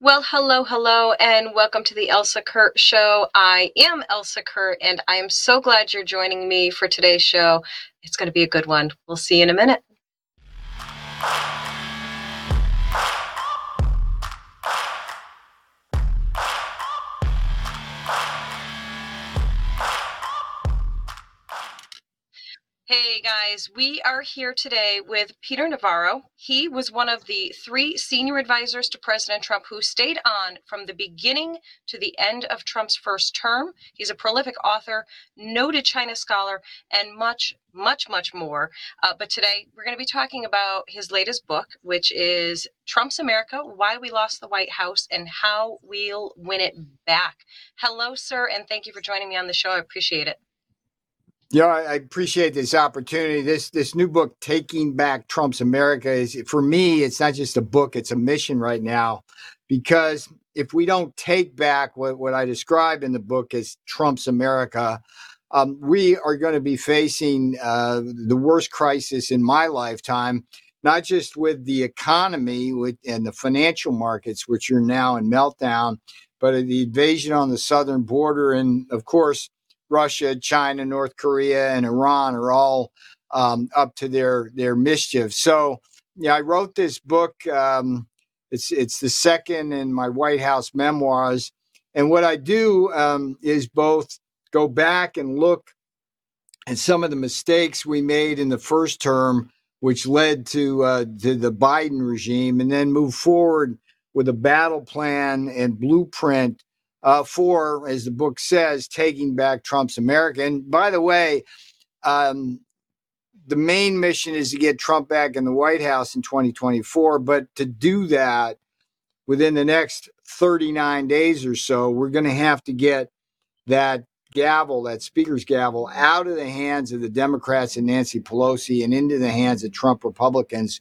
Well, hello, hello, and welcome to the Elsa Kurt Show. I am Elsa Kurt, and I am so glad you're joining me for today's show. It's going to be a good one. We'll see you in a minute. Hey guys, we are here today with Peter Navarro. He was one of the three senior advisors to President Trump who stayed on from the beginning to the end of Trump's first term. He's a prolific author, noted China scholar, and much, much, much more. Uh, but today we're going to be talking about his latest book, which is Trump's America Why We Lost the White House and How We'll Win It Back. Hello, sir, and thank you for joining me on the show. I appreciate it. Yeah, I appreciate this opportunity. This this new book, Taking Back Trump's America, is for me. It's not just a book; it's a mission right now. Because if we don't take back what what I describe in the book as Trump's America, um, we are going to be facing uh, the worst crisis in my lifetime. Not just with the economy with, and the financial markets, which are now in meltdown, but the invasion on the southern border, and of course Russia, China, North Korea, and Iran are all um, up to their their mischief. So, yeah, I wrote this book. Um, it's it's the second in my White House memoirs, and what I do um, is both go back and look at some of the mistakes we made in the first term, which led to uh, to the Biden regime, and then move forward with a battle plan and blueprint uh, for, as the book says, taking back Trump's America. And by the way, um, the main mission is to get Trump back in the White House in 2024. But to do that within the next 39 days or so, we're going to have to get that gavel, that speaker's gavel, out of the hands of the Democrats and Nancy Pelosi and into the hands of Trump Republicans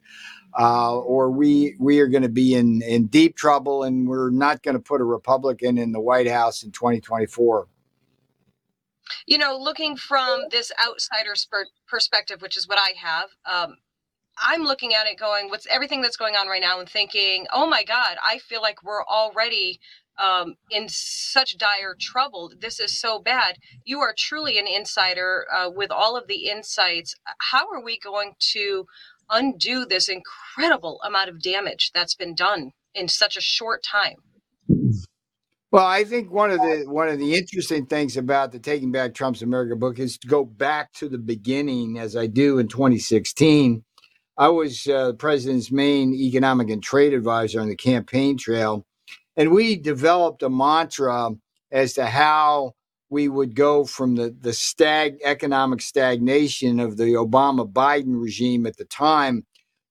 uh, or we we are going to be in in deep trouble, and we're not going to put a Republican in the White House in 2024. You know, looking from this outsider's perspective, which is what I have, um, I'm looking at it going, what's everything that's going on right now, and thinking, oh my God, I feel like we're already um, in such dire trouble. This is so bad. You are truly an insider uh, with all of the insights. How are we going to undo this incredible amount of damage that's been done in such a short time. Well, I think one of the one of the interesting things about the Taking Back Trump's America book is to go back to the beginning, as I do in 2016. I was uh, the president's main economic and trade advisor on the campaign trail, and we developed a mantra as to how we would go from the the stag economic stagnation of the Obama Biden regime at the time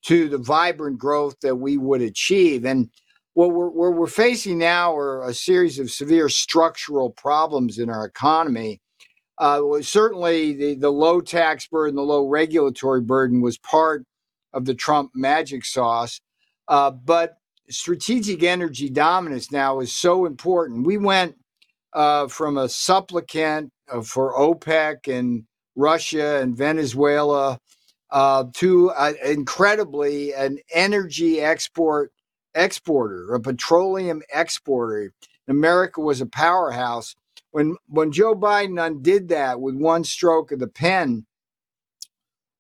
to the vibrant growth that we would achieve. And what we're, what we're facing now are a series of severe structural problems in our economy. Uh, certainly, the, the low tax burden, the low regulatory burden was part of the Trump magic sauce. Uh, but strategic energy dominance now is so important. We went uh, from a supplicant uh, for OPEC and Russia and Venezuela uh, to incredibly an energy export exporter, a petroleum exporter. America was a powerhouse. When when Joe Biden undid that with one stroke of the pen,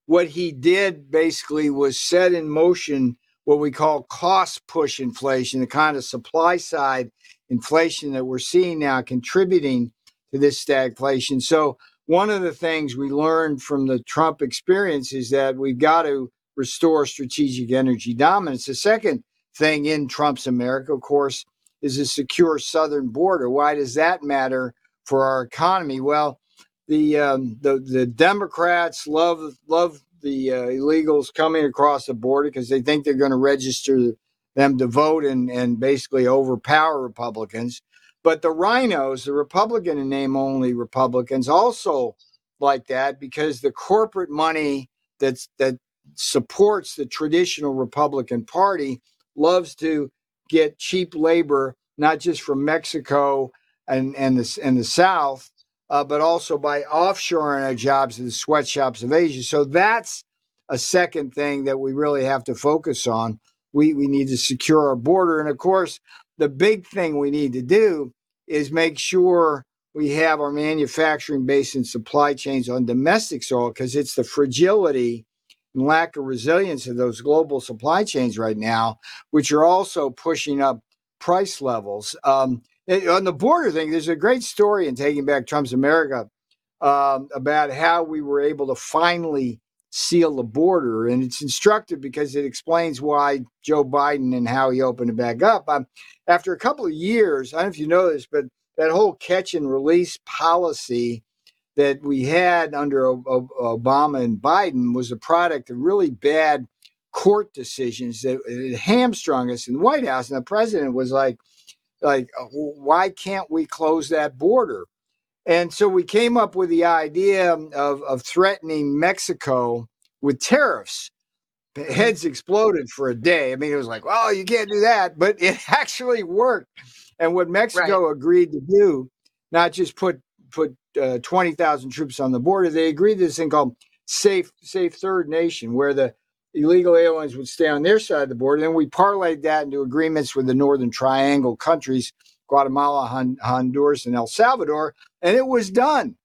what he did basically was set in motion what we call cost push inflation, the kind of supply side inflation that we're seeing now contributing to this stagflation. So, one of the things we learned from the Trump experience is that we've got to restore strategic energy dominance. The second thing in Trump's America, of course, is a secure southern border. Why does that matter for our economy? Well, the um, the the Democrats love love the uh, illegals coming across the border because they think they're going to register them to vote and, and basically overpower Republicans. But the RINOs, the Republican and name only Republicans, also like that because the corporate money that's that supports the traditional Republican Party loves to get cheap labor, not just from Mexico and, and the and the South, uh, but also by offshoring our jobs to the sweatshops of Asia. So that's a second thing that we really have to focus on we, we need to secure our border. And of course, the big thing we need to do is make sure we have our manufacturing base and supply chains on domestic soil because it's the fragility and lack of resilience of those global supply chains right now, which are also pushing up price levels. Um, on the border thing, there's a great story in Taking Back Trump's America um, about how we were able to finally seal the border. And it's instructive because it explains why Joe Biden and how he opened it back up. Um, after a couple of years, I don't know if you know this, but that whole catch and release policy that we had under Obama and Biden was a product of really bad court decisions that hamstrung us in the White House. And the president was like, like, why can't we close that border? And so we came up with the idea of, of threatening Mexico with tariffs. Heads exploded for a day. I mean, it was like, oh, you can't do that. But it actually worked. And what Mexico right. agreed to do, not just put put uh, twenty thousand troops on the border, they agreed to this thing called safe safe third nation, where the illegal aliens would stay on their side of the border. Then we parlayed that into agreements with the Northern Triangle countries, Guatemala, Hon- Honduras, and El Salvador, and it was done.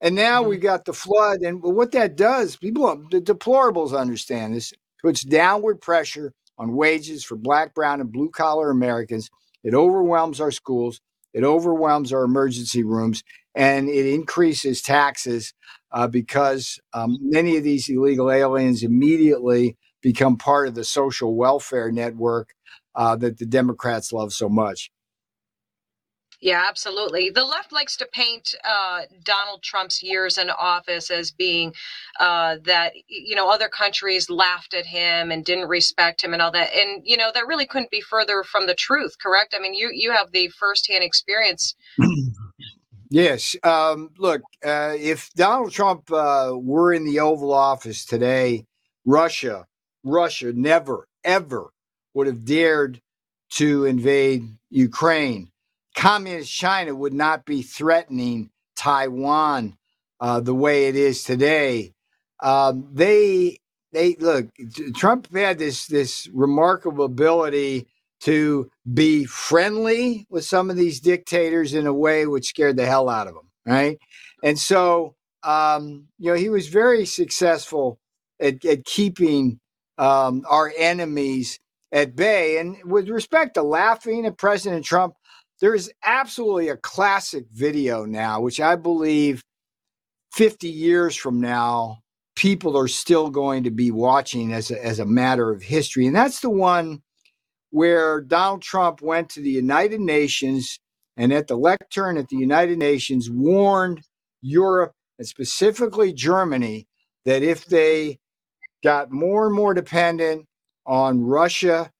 And now mm-hmm. we got the flood, and what that does, people, the deplorables understand this, puts downward pressure on wages for black, brown, and blue collar Americans it overwhelms our schools, it overwhelms our emergency rooms, and it increases taxes uh, because um, many of these illegal aliens immediately become part of the social welfare network uh, that the Democrats love so much. Yeah, absolutely. The left likes to paint uh, Donald Trump's years in office as being uh, that, you know, other countries laughed at him and didn't respect him and all that. And, you know, that really couldn't be further from the truth, correct? I mean, you, you have the firsthand experience. Yes. Um, look, uh, if Donald Trump uh, were in the Oval Office today, Russia, Russia never, ever would have dared to invade Ukraine communist China would not be threatening Taiwan uh, the way it is today. Um, they they look. Trump had this this remarkable ability to be friendly with some of these dictators in a way which scared the hell out of them, right? And so, um, you know, he was very successful at, at keeping um, our enemies at bay. And with respect to laughing at President Trump, there is absolutely a classic video now, which I believe 50 years from now, people are still going to be watching as a, as a matter of history. And that's the one where Donald Trump went to the United Nations and at the lectern at the United Nations warned Europe and specifically Germany that if they got more and more dependent on Russia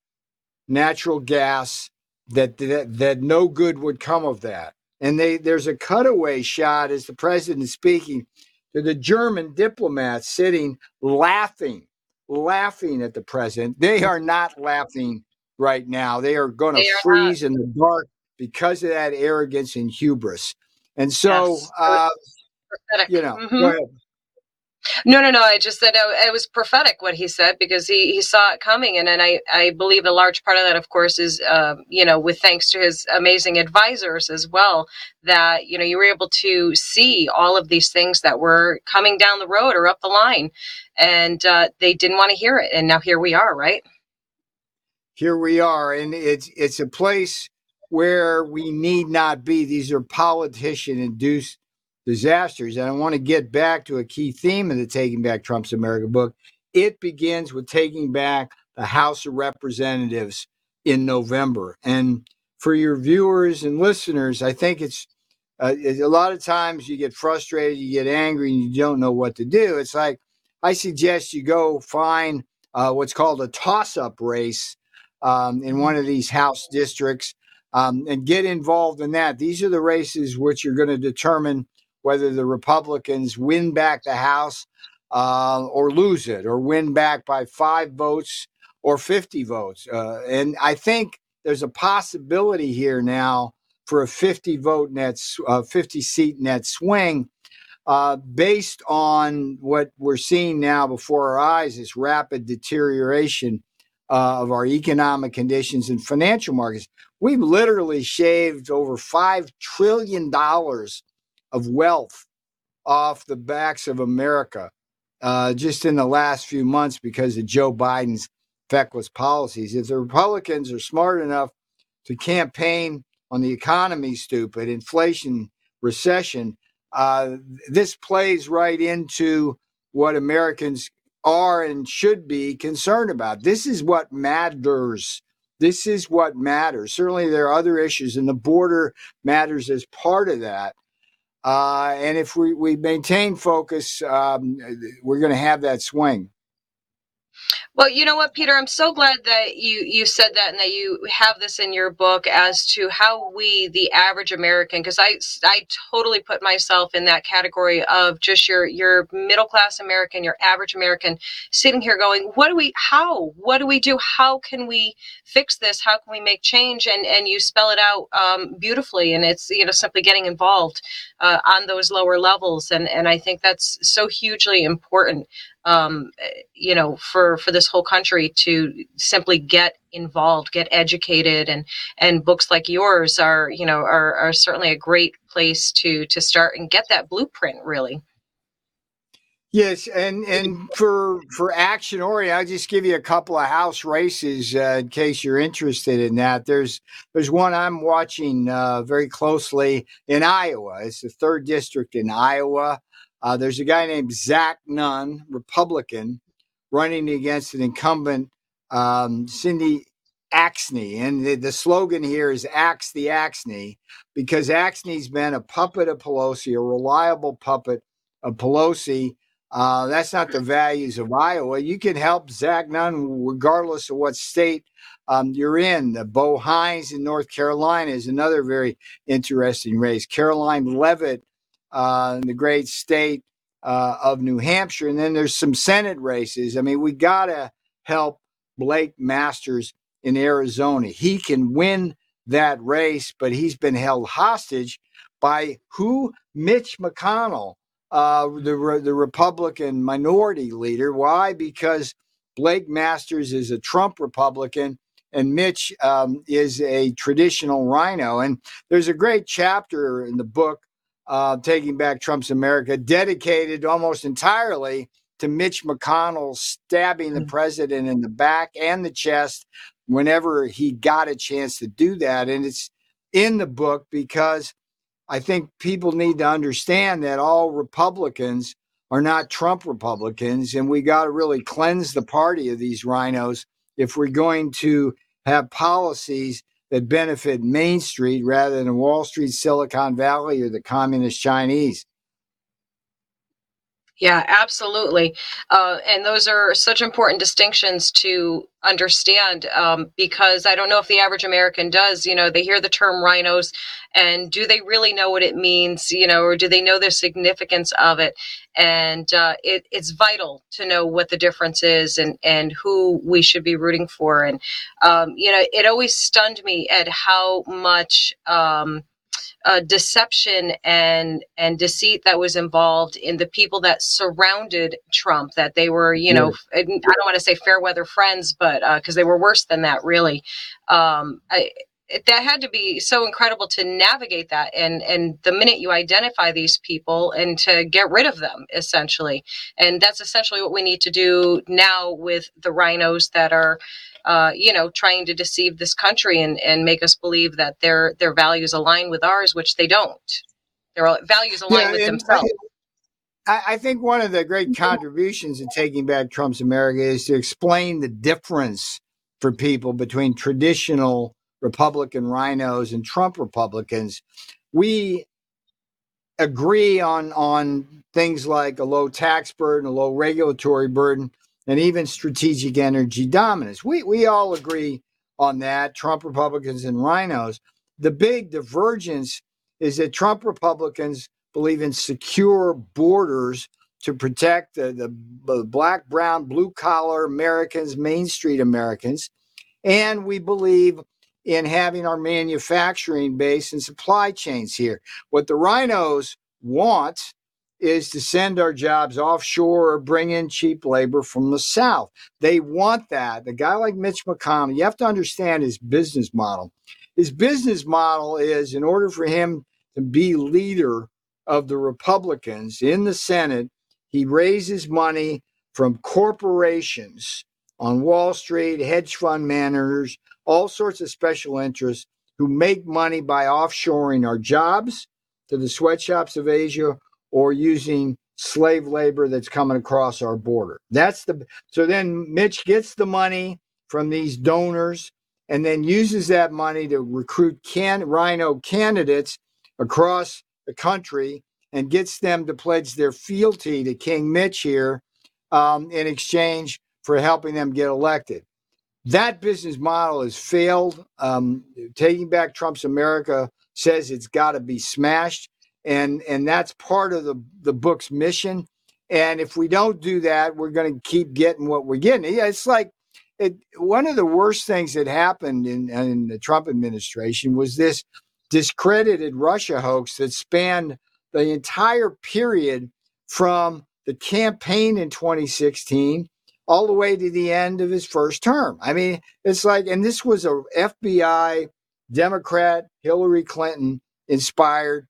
natural gas, that, that that no good would come of that. And they there's a cutaway shot as the president is speaking to the German diplomats sitting laughing, laughing at the president. They are not laughing right now. They are going to freeze not. in the dark because of that arrogance and hubris. And so, yes. uh, you know, mm-hmm. No, no, no. I just said uh, it was prophetic what he said because he, he saw it coming, and and I I believe a large part of that, of course, is uh, you know with thanks to his amazing advisors as well that you know you were able to see all of these things that were coming down the road or up the line, and uh, they didn't want to hear it, and now here we are, right? Here we are, and it's it's a place where we need not be. These are politician induced disasters. And I want to get back to a key theme of the Taking Back Trump's America book. It begins with taking back the House of Representatives in November. And for your viewers and listeners, I think it's uh, a lot of times you get frustrated, you get angry, and you don't know what to do. It's like I suggest you go find uh, what's called a toss up race um, in one of these House districts um, and get involved in that. These are the races which are going to determine whether the Republicans win back the House uh, or lose it, or win back by five votes or 50 votes. Uh, and I think there's a possibility here now for a 50 vote net, uh, 50 seat net swing. Uh, based on what we're seeing now before our eyes, this rapid deterioration uh, of our economic conditions and financial markets. We've literally shaved over $5 trillion of wealth off the backs of America uh, just in the last few months because of Joe Biden's feckless policies. If the Republicans are smart enough to campaign on the economy, stupid, inflation, recession, uh, this plays right into what Americans are and should be concerned about. This is what matters. This is what matters. Certainly, there are other issues, and the border matters as part of that. Uh, and if we, we maintain focus, um, we're going to have that swing. Well, you know what, Peter, I'm so glad that you you said that and that you have this in your book as to how we, the average American, because I I totally put myself in that category of just your your middle class American, your average American, sitting here going, what do we, how, what do we do, how can we fix this, how can we make change, and and you spell it out um, beautifully, and it's you know simply getting involved uh, on those lower levels, and and I think that's so hugely important um, you know, for for this whole country to simply get involved, get educated, and and books like yours are, you know, are are certainly a great place to to start and get that blueprint. Really. Yes, and and for for action Ori, I'll just give you a couple of house races uh, in case you're interested in that. There's there's one I'm watching uh, very closely in Iowa. It's the third district in Iowa. Uh, there's a guy named Zach Nunn, Republican, running against an incumbent, um, Cindy Axne. And the, the, slogan here is Axe the Axne, because Axne's been a puppet of Pelosi, a reliable puppet of Pelosi. Uh, that's not the values of Iowa. You can help Zach Nunn regardless of what state um, you're in. The Bo Hines in North Carolina is another very interesting race. Karoline Leavitt, uh, in the great state uh, of New Hampshire. And then there's some Senate races. I mean, we got to help Blake Masters in Arizona. He can win that race, but he's been held hostage by who? Mitch McConnell, uh, the, the Republican minority leader. Why? Because Blake Masters is a Trump Republican and Mitch um, is a traditional RINO. And there's a great chapter in the book uh, Taking Back Trump's America, dedicated almost entirely to Mitch McConnell stabbing the mm. president in the back and the chest whenever he got a chance to do that. And it's in the book because I think people need to understand that all Republicans are not Trump Republicans, and we got to really cleanse the party of these RINOs if we're going to have policies that benefit Main Street rather than Wall Street, Silicon Valley, or the communist Chinese. Yeah, absolutely. Uh, and those are such important distinctions to understand um, because I don't know if the average American does. You know, they hear the term RINOs and do they really know what it means, you know, or do they know the significance of it? And uh, it, it's vital to know what the difference is and, and who we should be rooting for. And, um, you know, it always stunned me at how much. Um, uh, deception and and deceit that was involved in the people that surrounded Trump. That they were, you know, I don't want to say fair weather friends, but because uh, they were worse than that, really. Um, I, that had to be so incredible to navigate that and and the minute you identify these people and to get rid of them essentially and that's essentially what we need to do now with the RINOs that are uh, you know, trying to deceive this country and, and make us believe that their their values align with ours, which they don't. Their values align yeah, with themselves. I, I think one of the great contributions in taking back Trump's America is to explain the difference for people between traditional Republican RINOs and Trump Republicans. We agree on on things like a low tax burden, a low regulatory burden, and even strategic energy dominance. We, we all agree on that, Trump Republicans and RINOs. The big divergence is that Trump Republicans believe in secure borders to protect the, the, black, brown, blue collar Americans, Main Street Americans. And we believe in having our manufacturing base and supply chains here. What the RINOs want is to send our jobs offshore or bring in cheap labor from the South. They want that. The guy like Mitch McConnell, you have to understand his business model. His business model is in order for him to be leader of the Republicans in the Senate, he raises money from corporations on Wall Street, hedge fund managers, all sorts of special interests who make money by offshoring our jobs to the sweatshops of Asia or using slave labor that's coming across our border. That's the so then Mitch gets the money from these donors and then uses that money to recruit can RINO candidates across the country and gets them to pledge their fealty to King Mitch here um, in exchange for helping them get elected. That business model has failed. Um, taking back Trump's America says it's got to be smashed and and that's part of the the book's mission. And if we don't do that, we're going to keep getting what we're getting. It's like it, one of the worst things that happened in, in the Trump administration was this discredited Russia hoax that spanned the entire period from the campaign in 2016 all the way to the end of his first term. I mean, it's like, and this was a FBI Democrat Hillary Clinton inspired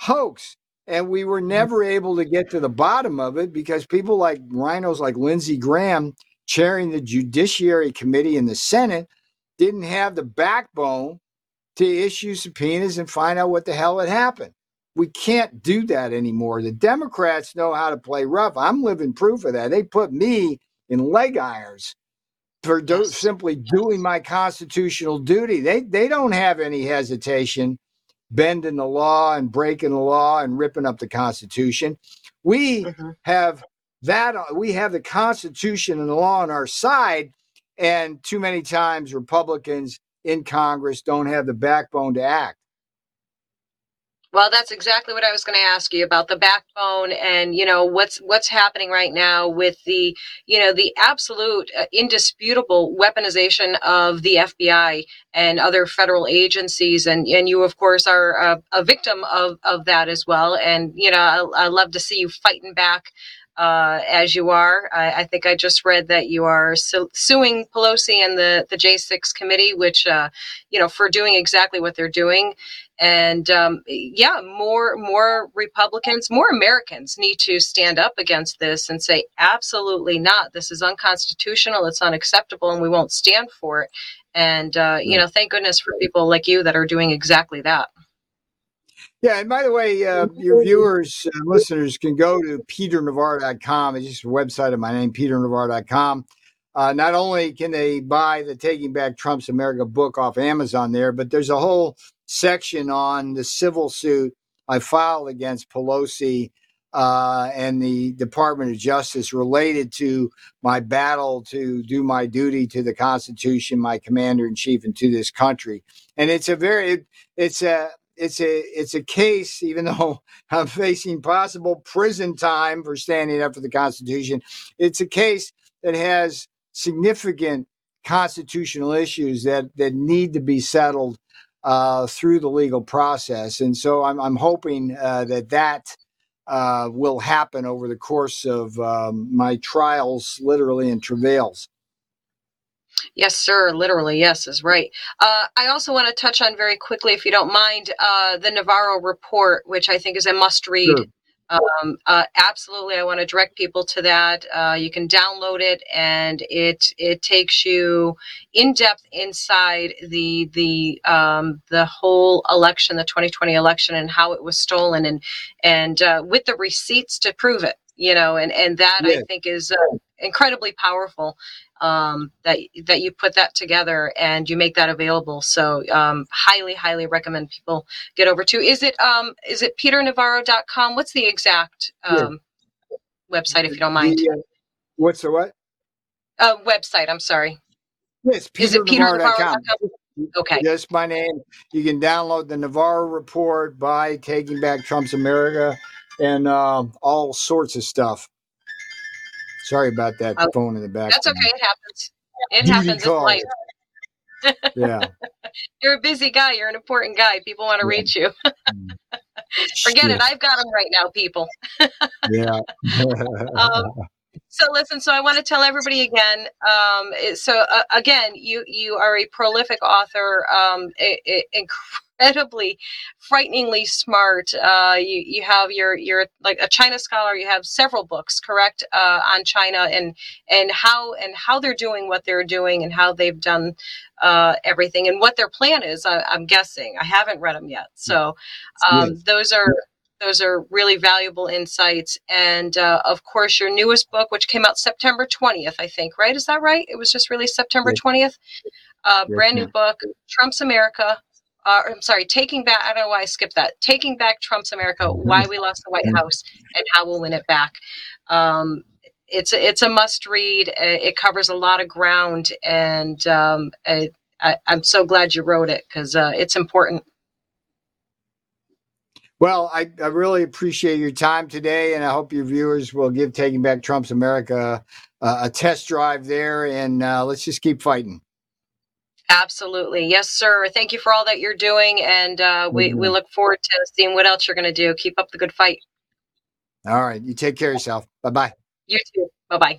hoax. And we were mm-hmm. never able to get to the bottom of it because people like RINOs like Lindsey Graham chairing the Judiciary Committee in the Senate didn't have the backbone to issue subpoenas and find out what the hell had happened. We can't do that anymore. The Democrats know how to play rough. I'm living proof of that. They put me in leg irons for do- simply doing my constitutional duty. They they don't have any hesitation bending the law and breaking the law and ripping up the Constitution. We mm-hmm. have that, we have the Constitution and the law on our side. And too many times, Republicans in Congress don't have the backbone to act. Well, that's exactly what I was going to ask you about the backbone and you know what's what's happening right now with the you know the absolute uh, indisputable weaponization of the FBI and other federal agencies and and you of course are a, a victim of of that as well and you know I, I love to see you fighting back uh, as you are. I, I, think I just read that you are su- suing Pelosi and the, the J6 committee, which, uh, you know, for doing exactly what they're doing. And um, yeah, more more Republicans, more Americans need to stand up against this and say, absolutely not. This is unconstitutional. It's unacceptable, and we won't stand for it. And uh, you know, thank goodness for people like you that are doing exactly that. Yeah, and by the way, uh, your viewers and listeners can go to peternavarro.com. It's just a website of my name, peternavarro.com. Uh, not only can they buy the Taking Back Trump's America book off Amazon there, but there's a whole section on the civil suit I filed against Pelosi uh, and the Department of Justice related to my battle to do my duty to the Constitution, my commander in chief, and to this country. And it's a very, it, it's a, it's a it's a case, even though I'm facing possible prison time for standing up for the Constitution. It's a case that has significant constitutional issues that that need to be settled uh, through the legal process, and so I'm I'm hoping uh, that that. Uh, will happen over the course of um, my trials, literally, and travails. Yes, sir. Literally, yes, is right. Uh, I also want to touch on very quickly, if you don't mind, uh, the Navarro report, which I think is a must read. Sure. Um, uh, absolutely, I want to direct people to that. Uh, you can download it, and it it takes you in depth inside the the um, the whole election, the 2020 election, and how it was stolen, and and uh, with the receipts to prove it. You know, and and that yeah. I think is uh, incredibly powerful um, that that you put that together and you make that available. So um, highly, highly recommend people get over to. Is it um, is it peternavarro.com? What's the exact um, yeah. website, if you don't mind? The, uh, what's the what? Uh, website. I'm sorry. Yes, is it peternavarro.com? Okay. Yes, my name. You can download the Navarro report by Taking Back Trump's America and uh, all sorts of stuff. Sorry about that oh, phone in the back. That's okay. It happens. It Duty happens in life. yeah. You're a busy guy. You're an important guy. People want to yeah. reach you. Forget it. I've got them right now, people. yeah. um, so listen. So I want to tell everybody again. Um, so uh, again, you you are a prolific author, um, incredibly, frighteningly smart. Uh, you you have your you're like a China scholar. You have several books, correct, uh, on China and and how and how they're doing what they're doing and how they've done uh, everything and what their plan is. I, am guessing. I haven't read them yet, so um, those are those are really valuable insights. And uh, of course, your newest book, which came out September 20th, I think, right? Is that right? It was just released September 20th. Uh, brand new book, Trump's America. Uh, I'm sorry, Taking Back, I don't know why I skipped that. Taking Back Trump's America Why We Lost the White House and How We'll Win It Back. Um, it's, a, it's a must read. Uh, it covers a lot of ground. And um, I, am so glad you wrote it because uh, it's important. Well, I, I really appreciate your time today, and I hope your viewers will give Taking Back Trump's America uh, a test drive there, and uh, let's just keep fighting. Absolutely. Yes, sir. Thank you for all that you're doing, and uh, we, mm-hmm. we look forward to seeing what else you're going to do. Keep up the good fight. All right. You take care of yourself. Bye bye. You too. Bye bye.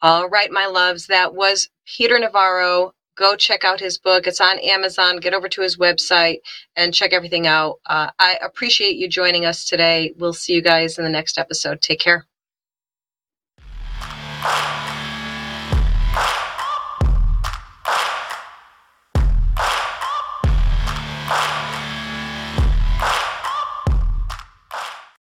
All right, my loves. That was Peter Navarro go check out his book. It's on Amazon. Get over to his website and check everything out. Uh, I appreciate you joining us today. We'll see you guys in the next episode. Take care.